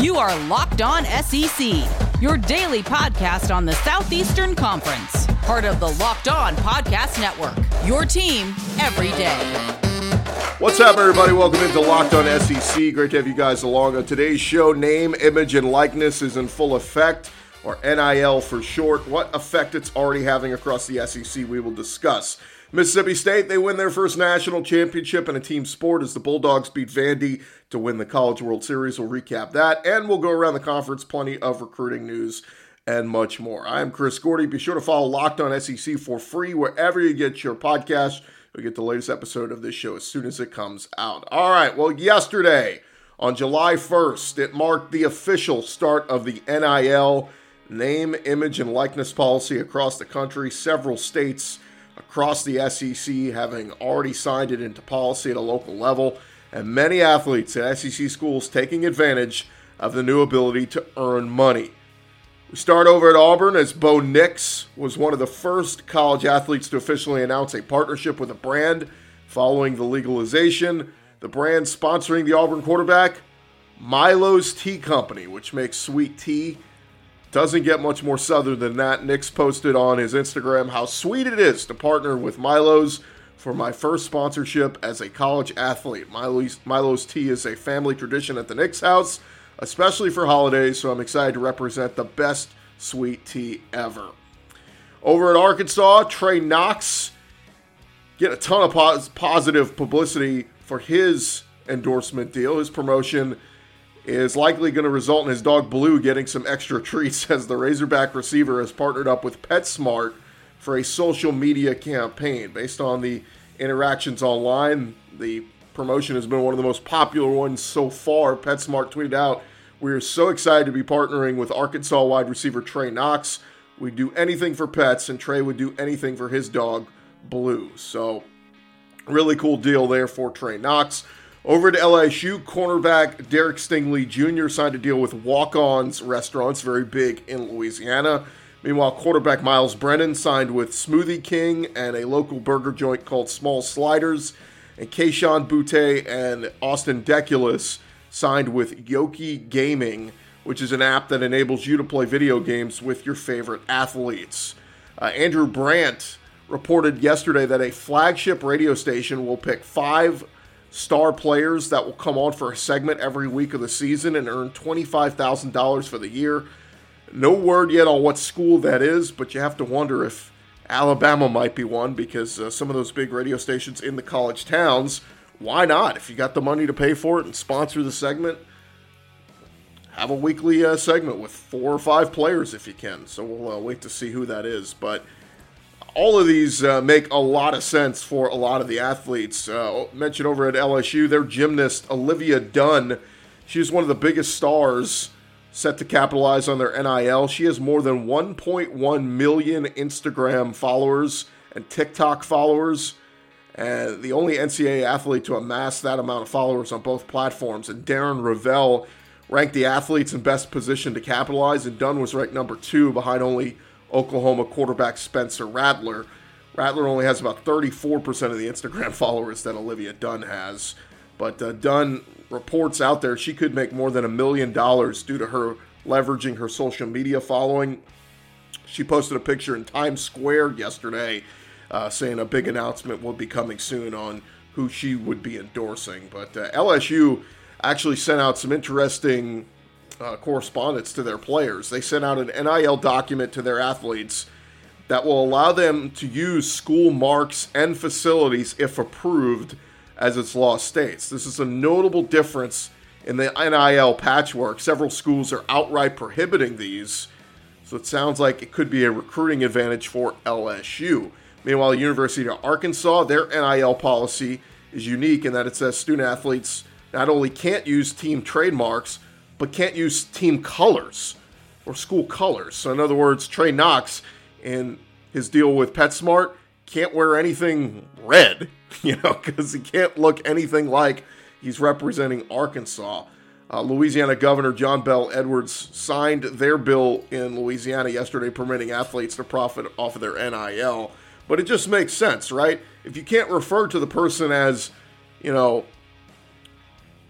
You are Locked On SEC, your daily podcast on the Southeastern Conference, part of the Locked On Podcast Network. Your team every day. What's up, everybody? Welcome into Locked On SEC. Great to have you guys along on today's show. Name, image, and likeness is in full effect, or NIL for short. What effect it's already having across the SEC, we will discuss. Mississippi State, they win their first national championship in a team sport as the Bulldogs beat Vandy to win the College World Series. We'll recap that, and we'll go around the conference, plenty of recruiting news and much more. I am Chris Gordy. Be sure to follow Locked On SEC for free wherever you get your podcast. You'll get the latest episode of this show as soon as it comes out. All right, well, yesterday on July 1st, it marked the official start of the NIL name, image, and likeness policy across the country. Several states across the SEC having already signed it into policy at a local level, and many athletes at SEC schools taking advantage of the new ability to earn money. We start over at Auburn as Bo Nix was one of the first college athletes to officially announce a partnership with a brand following the legalization. The brand sponsoring the Auburn quarterback, Milo's Tea Company, which makes sweet tea doesn't get much more southern than that. Nix posted on his Instagram how sweet it is to partner with Milo's for my first sponsorship as a college athlete. Milo's, Milo's tea is a family tradition at the Nix house, especially for holidays, so I'm excited to represent the best sweet tea ever. Over at Arkansas, Trey Knox get a ton of pos- positive publicity for his endorsement deal, his promotion is likely going to result in his dog Blue getting some extra treats as the Razorback receiver has partnered up with PetSmart for a social media campaign. Based on the interactions online, the promotion has been one of the most popular ones so far. PetSmart tweeted out, We are so excited to be partnering with Arkansas wide receiver Trey Knox. We'd do anything for pets, and Trey would do anything for his dog, Blue. So, really cool deal there for Trey Knox. Over at LSU, cornerback Derek Stingley Jr. signed a deal with Walk Ons Restaurants, very big in Louisiana. Meanwhile, quarterback Miles Brennan signed with Smoothie King and a local burger joint called Small Sliders. And Kayshon Boutte and Austin Deculus signed with Yoki Gaming, which is an app that enables you to play video games with your favorite athletes. Uh, Andrew Brandt reported yesterday that a flagship radio station will pick five star players that will come on for a segment every week of the season and earn $25,000 for the year. No word yet on what school that is, but you have to wonder if Alabama might be one because uh, some of those big radio stations in the college towns, why not? If you got the money to pay for it and sponsor the segment, have a weekly uh, segment with four or five players if you can. So we'll uh, wait to see who that is. But all of these uh, make a lot of sense for a lot of the athletes. Uh, mentioned over at LSU, their gymnast Olivia Dunne, she's one of the biggest stars set to capitalize on their NIL. She has more than 1.1 million Instagram followers and TikTok followers. And the only NCAA athlete to amass that amount of followers on both platforms. And Darren Rovell ranked the athletes in best position to capitalize, and Dunne was ranked number two behind only Oklahoma quarterback Spencer Rattler. Rattler only has about 34% of the Instagram followers that Olivia Dunne has. But uh, Dunne reports out there she could make more than a million dollars due to her leveraging her social media following. She posted a picture in Times Square yesterday uh, saying a big announcement will be coming soon on who she would be endorsing. But uh, LSU actually sent out some interesting uh, correspondence to their players. They sent out an NIL document to their athletes that will allow them to use school marks and facilities if approved, as its law states. This is a notable difference in the NIL patchwork. Several schools are outright prohibiting these, so it sounds like it could be a recruiting advantage for LSU. Meanwhile, University of Arkansas, their NIL policy is unique in that it says student athletes not only can't use team trademarks, but can't use team colors or school colors. So, in other words, Trey Knox in his deal with PetSmart can't wear anything red, you know, because he can't look anything like he's representing Arkansas. Uh, Louisiana Governor John Bel Edwards signed their bill in Louisiana yesterday, permitting athletes to profit off of their NIL. But it just makes sense, right? If you can't refer to the person as, you know,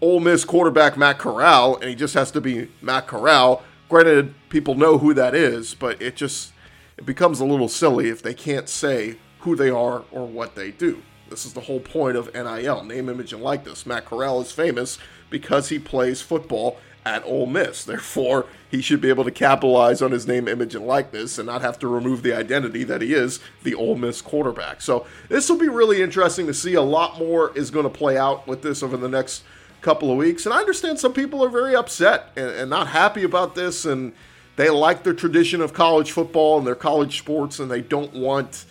Ole Miss quarterback Matt Corral, and he just has to be Matt Corral. Granted, people know who that is, but it just it becomes a little silly if they can't say who they are or what they do. This is the whole point of NIL, name, image, and likeness. Matt Corral is famous because he plays football at Ole Miss. Therefore, he should be able to capitalize on his name, image, and likeness and not have to remove the identity that he is the Ole Miss quarterback. So this will be really interesting to see. A lot more is going to play out with this over the next couple of weeks. And I understand some people are very upset and, and not happy about this and they like the tradition of college football and their college sports and they don't want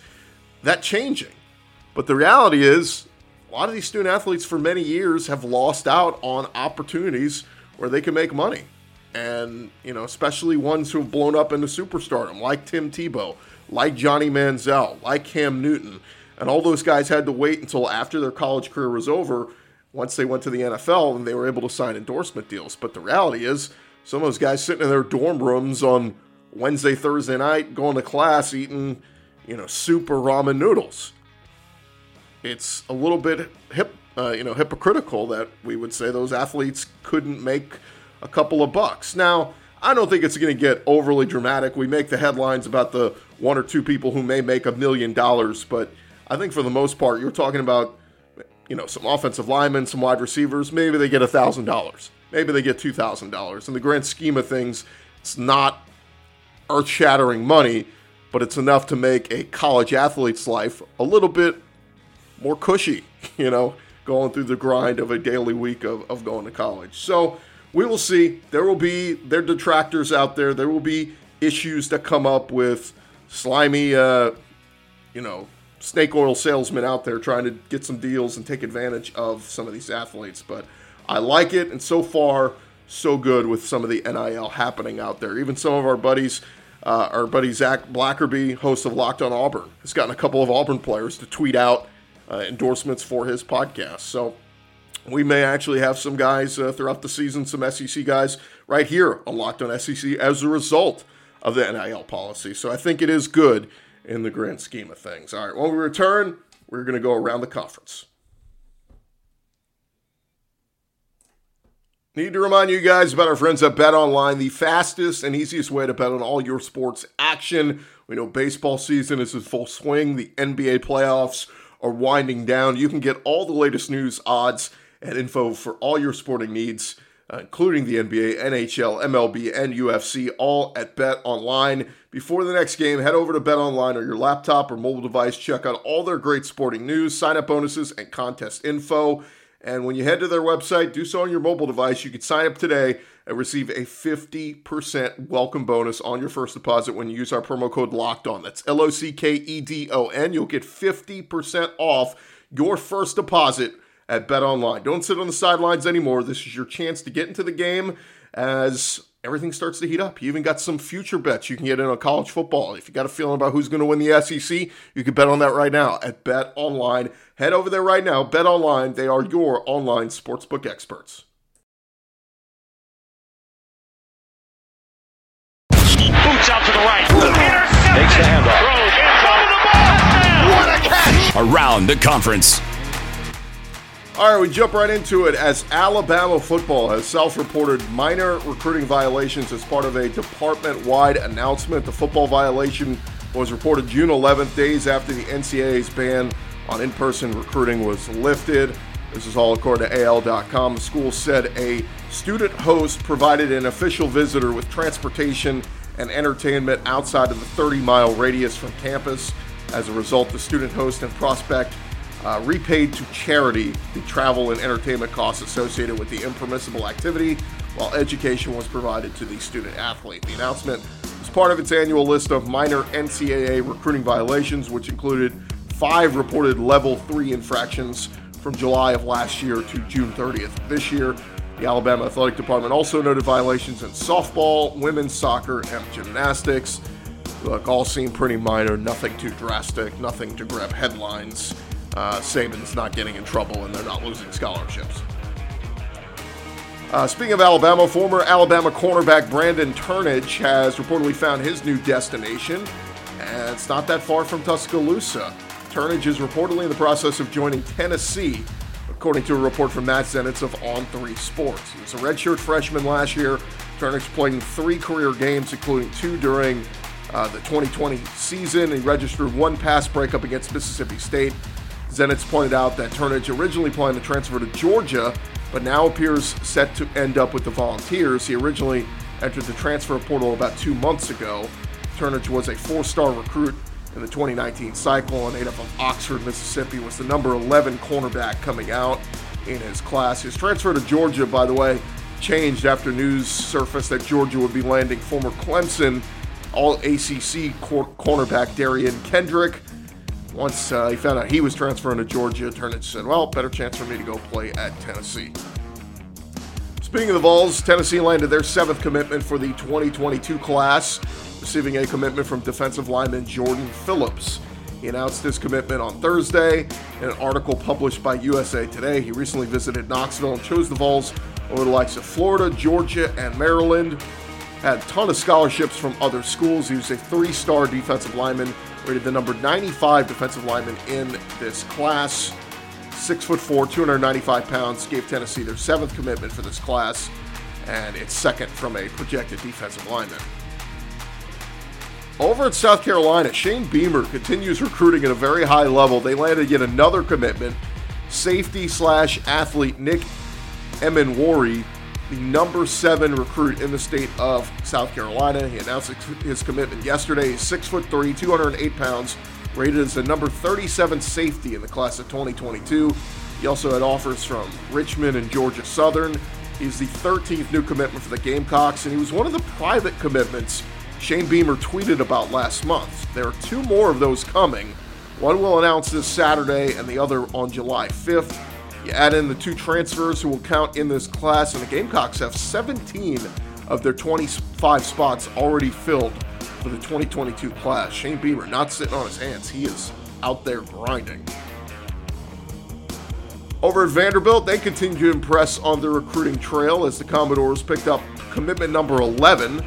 that changing. But the reality is, a lot of these student athletes for many years have lost out on opportunities where they can make money. And, you know, especially ones who have blown up into superstardom, like Tim Tebow, like Johnny Manziel, like Cam Newton. And all those guys had to wait until after their college career was over, once they went to the NFL, and they were able to sign endorsement deals. But the reality is, some of those guys sitting in their dorm rooms on Wednesday, Thursday night, going to class, eating, you know, soup or ramen noodles. It's a little bit hip uh, you know, hypocritical that we would say those athletes couldn't make a couple of bucks. Now, I don't think it's going to get overly dramatic. We make the headlines about the one or two people who may make a million dollars, but I think for the most part, you're talking about, you know, some offensive linemen, some wide receivers. Maybe they get a thousand dollars. Maybe they get two thousand dollars. In the grand scheme of things, it's not earth-shattering money, but it's enough to make a college athlete's life a little bit more cushy. You know, going through the grind of a daily week of, of going to college. So we will see. There will be there detractors out there. There will be issues that come up with slimy, uh, you know, snake oil salesmen out there trying to get some deals and take advantage of some of these athletes. But I like it, and so far, so good with some of the NIL happening out there. Even some of our buddies. Uh, our buddy Zach Blackerby, host of Locked on Auburn, has gotten a couple of Auburn players to tweet out uh, endorsements for his podcast. So we may actually have some guys uh, throughout the season, some SEC guys right here on Locked on SEC as a result of the NIL policy. So I think it is good in the grand scheme of things. All right, when we return, we're going to go around the conference. Need to remind you guys about our friends at Bet Online, the fastest and easiest way to bet on all your sports action. We know baseball season is in full swing, the NBA playoffs are winding down. You can get all the latest news, odds, and info for all your sporting needs, Uh, including the NBA, NHL, MLB, and UFC, all at Bet Online. Before the next game, head over to Bet Online or your laptop or mobile device. Check out all their great sporting news, sign up bonuses, and contest info. And when you head to their website, do so on your mobile device. You can sign up today and receive a 50% welcome bonus on your first deposit when you use our promo code locked on. That's L O C K E D O N. You'll get 50% off your first deposit at Bet Online. Don't sit on the sidelines anymore. This is your chance to get into the game as everything starts to heat up. You even got some future bets you can get in on college football. If you got a feeling about who's going to win the SEC, you can bet on that right now at Bet Online. Head over there right now. Bet Online. They are your online sportsbook experts. Boots out to the right. Takes the handoff. What a catch! Around the conference. All right, we jump right into it as Alabama football has self reported minor recruiting violations as part of a department wide announcement. The football violation was reported June 11th, days after the NCAA's ban on in person recruiting was lifted. This is all according to AL.com. The school said a student host provided an official visitor with transportation and entertainment outside of the 30 mile radius from campus. As a result, the student host and prospect uh, repaid to charity the travel and entertainment costs associated with the impermissible activity, while education was provided to the student athlete. The announcement was part of its annual list of minor NCAA recruiting violations, which included five reported level three infractions from July of last year to June 30th this year. The Alabama Athletic Department also noted violations in softball, women's soccer, and gymnastics. Look, all seem pretty minor, nothing too drastic, nothing to grab headlines. Uh, Saban's not getting in trouble and they're not losing scholarships. Uh, speaking of Alabama, former Alabama cornerback Brandon Turnage has reportedly found his new destination, and it's not that far from Tuscaloosa. Turnage is reportedly in the process of joining Tennessee according to a report from Matt Zenitz of On 3 Sports. He was a redshirt freshman last year. Turnage played in three career games, including two during uh, the 2020 season. He registered one pass breakup against Mississippi State. Zenitz pointed out that Turnage originally planned to transfer to Georgia, but now appears set to end up with the Volunteers. He originally entered the transfer portal about two months ago. Turnage was a four star recruit in the 2019 cycle and native of Oxford, Mississippi, was the number 11 cornerback coming out in his class. His transfer to Georgia, by the way, changed after news surfaced that Georgia would be landing former Clemson all ACC cor- cornerback Derion Kendrick. Once uh, he found out he was transferring to Georgia, Turnage said, Well, better chance for me to go play at Tennessee. Speaking of the Vols, Tennessee landed their seventh commitment for the 2022 class, receiving a commitment from defensive lineman Jordan Phillips. He announced his commitment on Thursday in an article published by USA Today. He recently visited Knoxville and chose the Vols over the likes of Florida, Georgia, and Maryland. Had a ton of scholarships from other schools. He was a three star defensive lineman rated the number 95 defensive lineman in this class. Six foot four, 295 pounds, gave Tennessee their seventh commitment for this class, and it's second from a projected defensive lineman. Over at South Carolina, Shane Beamer continues recruiting at a very high level. They landed yet another commitment. Safety slash athlete Nick Emmanwori the number seven recruit in the state of South Carolina. He announced his commitment yesterday. He's six foot three, 208 pounds, rated as the number 37 safety in the class of 2022. He also had offers from Richmond and Georgia Southern. He's the 13th new commitment for the Gamecocks, and he was one of the private commitments Shane Beamer tweeted about last month. There are two more of those coming. One will announce this Saturday, and the other on July 5th. You add in the two transfers who will count in this class, and the Gamecocks have 17 of their 25 spots already filled for the 2022 class. Shane Beamer not sitting on his hands, he is out there grinding. Over at Vanderbilt, they continue to impress on the recruiting trail as the Commodores picked up commitment number 11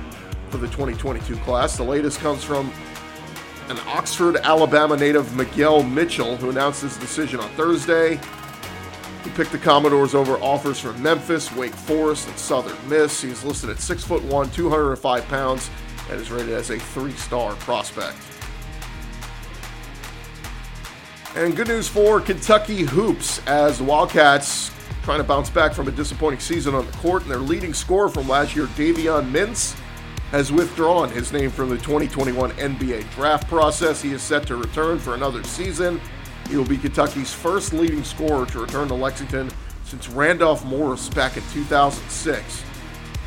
for the 2022 class. The latest comes from an Oxford, Alabama native, Miguel Mitchell, who announced his decision on Thursday. He picked the Commodores over offers from Memphis, Wake Forest, and Southern Miss. He's listed at 6'1, 205 pounds, and is rated as a three star prospect. And good news for Kentucky Hoops as the Wildcats trying to bounce back from a disappointing season on the court, and their leading scorer from last year, Davion Mintz, has withdrawn his name from the 2021 NBA draft process. He is set to return for another season. He will be Kentucky's first leading scorer to return to Lexington since Randolph Morris back in 2006.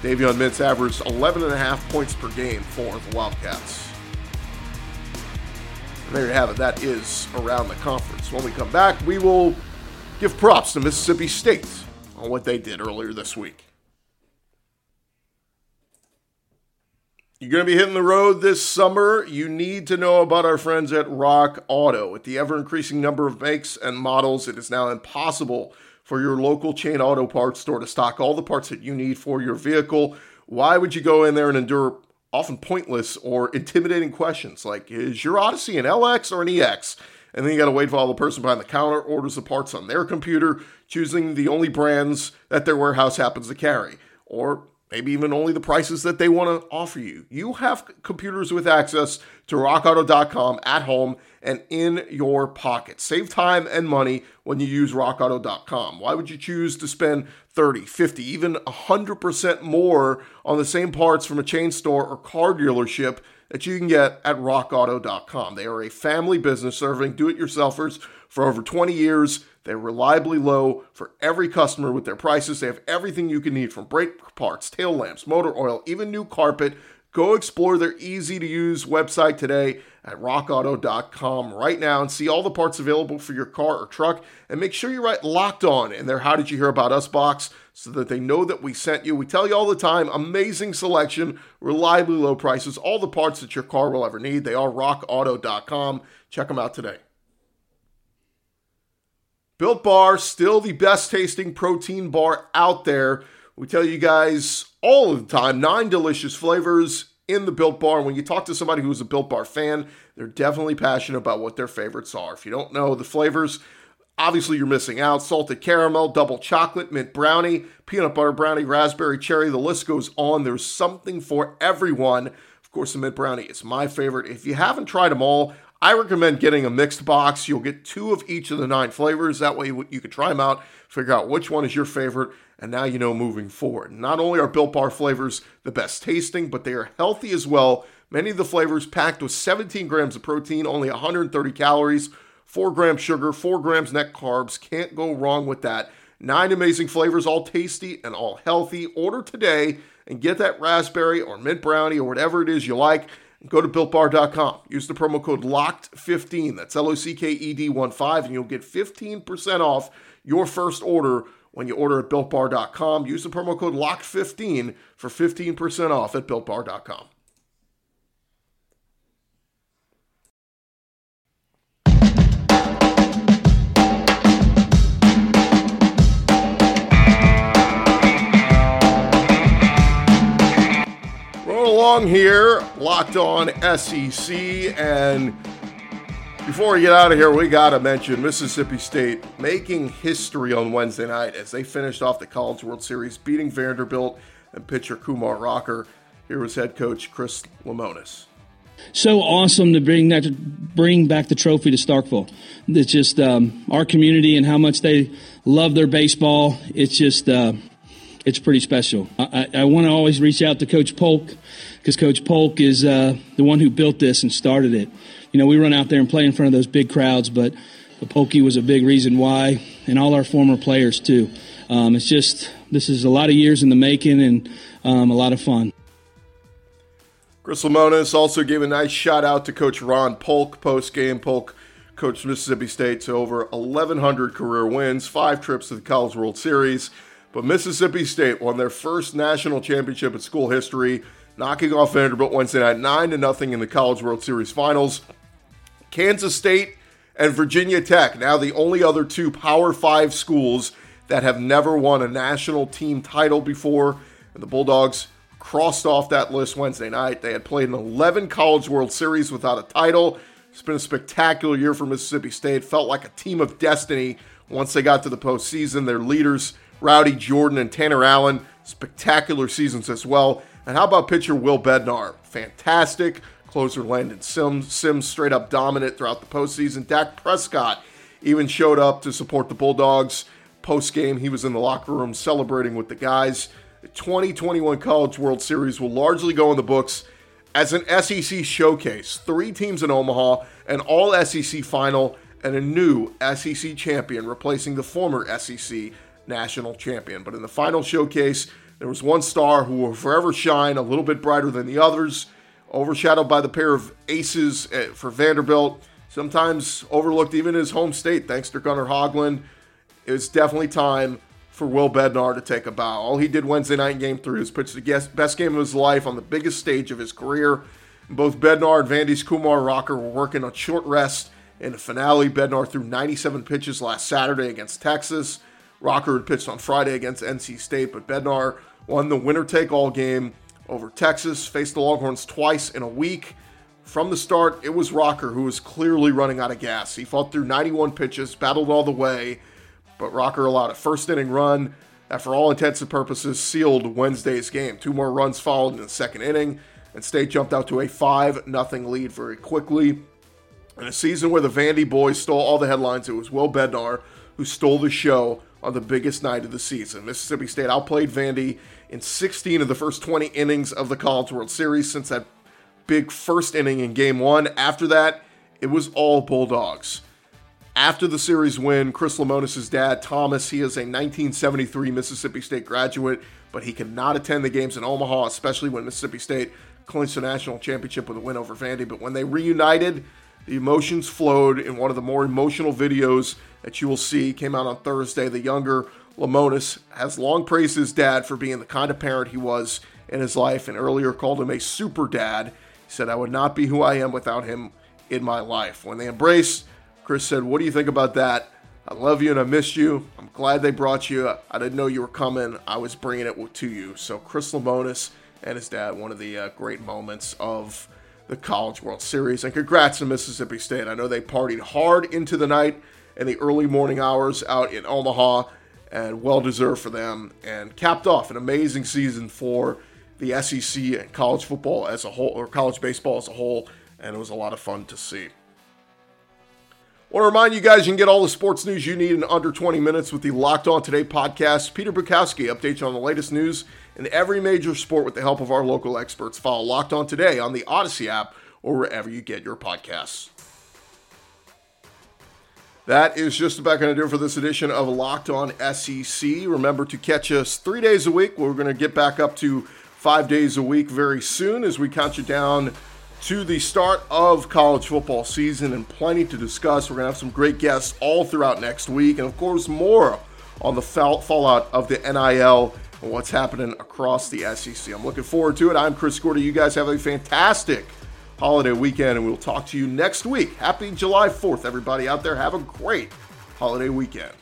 Davion Mintz averaged 11.5 points per game for the Wildcats. And there you have it. That is around the conference. When we come back, we will give props to Mississippi State on what they did earlier this week. You're going to be hitting the road this summer. You need to know about our friends at Rock Auto. With the ever increasing number of makes and models, it is now impossible for your local chain auto parts store to stock all the parts that you need for your vehicle. Why would you go in there and endure often pointless or intimidating questions like, is your Odyssey an LX or an EX? And then you got to wait while the person behind the counter orders the parts on their computer, choosing the only brands that their warehouse happens to carry. Or maybe even only the prices that they want to offer you. You have computers with access to rockauto.com at home and in your pocket. Save time and money when you use rockauto.com. Why would you choose to spend 30, 50, even 100% more on the same parts from a chain store or car dealership that you can get at rockauto.com? They are a family business serving do-it-yourselfers for over 20 years. They're reliably low for every customer with their prices. They have everything you can need from brake parts, tail lamps, motor oil, even new carpet. Go explore their easy to use website today at rockauto.com right now and see all the parts available for your car or truck. And make sure you write locked on in their How Did You Hear About Us box so that they know that we sent you. We tell you all the time amazing selection, reliably low prices, all the parts that your car will ever need. They are rockauto.com. Check them out today. Built Bar, still the best tasting protein bar out there. We tell you guys all the time nine delicious flavors in the Built Bar. When you talk to somebody who's a Built Bar fan, they're definitely passionate about what their favorites are. If you don't know the flavors, Obviously, you're missing out. Salted caramel, double chocolate, mint brownie, peanut butter brownie, raspberry cherry. The list goes on. There's something for everyone. Of course, the mint brownie is my favorite. If you haven't tried them all, I recommend getting a mixed box. You'll get two of each of the nine flavors. That way, you can try them out, figure out which one is your favorite, and now you know moving forward. Not only are Built Bar flavors the best tasting, but they are healthy as well. Many of the flavors packed with 17 grams of protein, only 130 calories. 4 grams sugar, 4 grams net carbs. Can't go wrong with that. Nine amazing flavors, all tasty and all healthy. Order today and get that raspberry or mint brownie or whatever it is you like. Go to builtbar.com. Use the promo code LOCKED15. That's L O C K E D 1 5, and you'll get 15% off your first order when you order at builtbar.com. Use the promo code LOCKED15 for 15% off at builtbar.com. along here, locked on SEC. And before we get out of here, we got to mention Mississippi State making history on Wednesday night as they finished off the College World Series, beating Vanderbilt and pitcher Kumar Rocker. Here was head coach Chris Lemonis. So awesome to bring that, to bring back the trophy to Starkville. It's just um, our community and how much they love their baseball. It's just. Uh, it's pretty special. I, I want to always reach out to Coach Polk because Coach Polk is uh, the one who built this and started it. You know, we run out there and play in front of those big crowds, but the Polky was a big reason why, and all our former players too. Um, it's just this is a lot of years in the making and um, a lot of fun. Chris Lemonis also gave a nice shout out to Coach Ron Polk post game. Polk coached Mississippi State to over 1,100 career wins, five trips to the College World Series. But Mississippi State won their first national championship in school history, knocking off Vanderbilt Wednesday night 9 to nothing in the College World Series finals. Kansas State and Virginia Tech, now the only other two Power 5 schools that have never won a national team title before. And the Bulldogs crossed off that list Wednesday night. They had played in 11 College World Series without a title. It's been a spectacular year for Mississippi State. Felt like a team of destiny once they got to the postseason. Their leaders Rowdy Jordan and Tanner Allen, spectacular seasons as well. And how about pitcher Will Bednar? Fantastic. Closer Landon Sims, Sims straight up dominant throughout the postseason. Dak Prescott even showed up to support the Bulldogs post game. He was in the locker room celebrating with the guys. The 2021 College World Series will largely go in the books as an SEC showcase. Three teams in Omaha, an all SEC final, and a new SEC champion replacing the former SEC national champion. But in the final showcase, there was one star who will forever shine a little bit brighter than the others, overshadowed by the pair of aces eh, for Vanderbilt, sometimes overlooked even in his home state, thanks to Gunnar Hoglund. It was definitely time for Will Bednar to take a bow. All he did Wednesday night in game three was pitch the best game of his life on the biggest stage of his career. Both Bednar and Vandy's Kumar Rocker were working on short rest in the finale. Bednar threw 97 pitches last Saturday against Texas. Rocker had pitched on Friday against NC State, but Bednar won the winner take all game over Texas, faced the Longhorns twice in a week. From the start, it was Rocker who was clearly running out of gas. He fought through 91 pitches, battled all the way, but Rocker allowed a first inning run that, for all intents and purposes, sealed Wednesday's game. Two more runs followed in the second inning, and State jumped out to a 5 0 lead very quickly. In a season where the Vandy boys stole all the headlines, it was Will Bednar who stole the show on the biggest night of the season. Mississippi State outplayed Vandy in 16 of the first 20 innings of the College World Series since that big first inning in game one. After that, it was all Bulldogs. After the series win, Chris Lemonis' dad, Thomas, he is a 1973 Mississippi State graduate, but he could not attend the games in Omaha, especially when Mississippi State clinched the national championship with a win over Vandy. But when they reunited, the emotions flowed in one of the more emotional videos that you will see came out on Thursday. The younger Lemonis has long praised his dad for being the kind of parent he was in his life and earlier called him a super dad. He said, I would not be who I am without him in my life. When they embraced, Chris said, What do you think about that? I love you and I missed you. I'm glad they brought you. I didn't know you were coming. I was bringing it to you. So, Chris Lemonis and his dad, one of the uh, great moments of the College World Series. And congrats to Mississippi State. I know they partied hard into the night and the early morning hours out in Omaha, and well deserved for them. And capped off an amazing season for the SEC and college football as a whole, or college baseball as a whole, and it was a lot of fun to see. I want to remind you guys you can get all the sports news you need in under 20 minutes with the Locked On Today podcast. Peter Bukowski updates you on the latest news in every major sport with the help of our local experts. Follow Locked On Today on the Odyssey app or wherever you get your podcasts. That is just about going to do it for this edition of Locked On SEC. Remember to catch us three days a week. We're going to get back up to five days a week very soon as we count you down to the start of college football season and plenty to discuss. We're going to have some great guests all throughout next week, and of course, more on the fallout of the NIL and what's happening across the SEC. I'm looking forward to it. I'm Chris Gordy. You guys have a fantastic holiday weekend, and we'll talk to you next week. Happy July 4th, everybody out there. Have a great holiday weekend.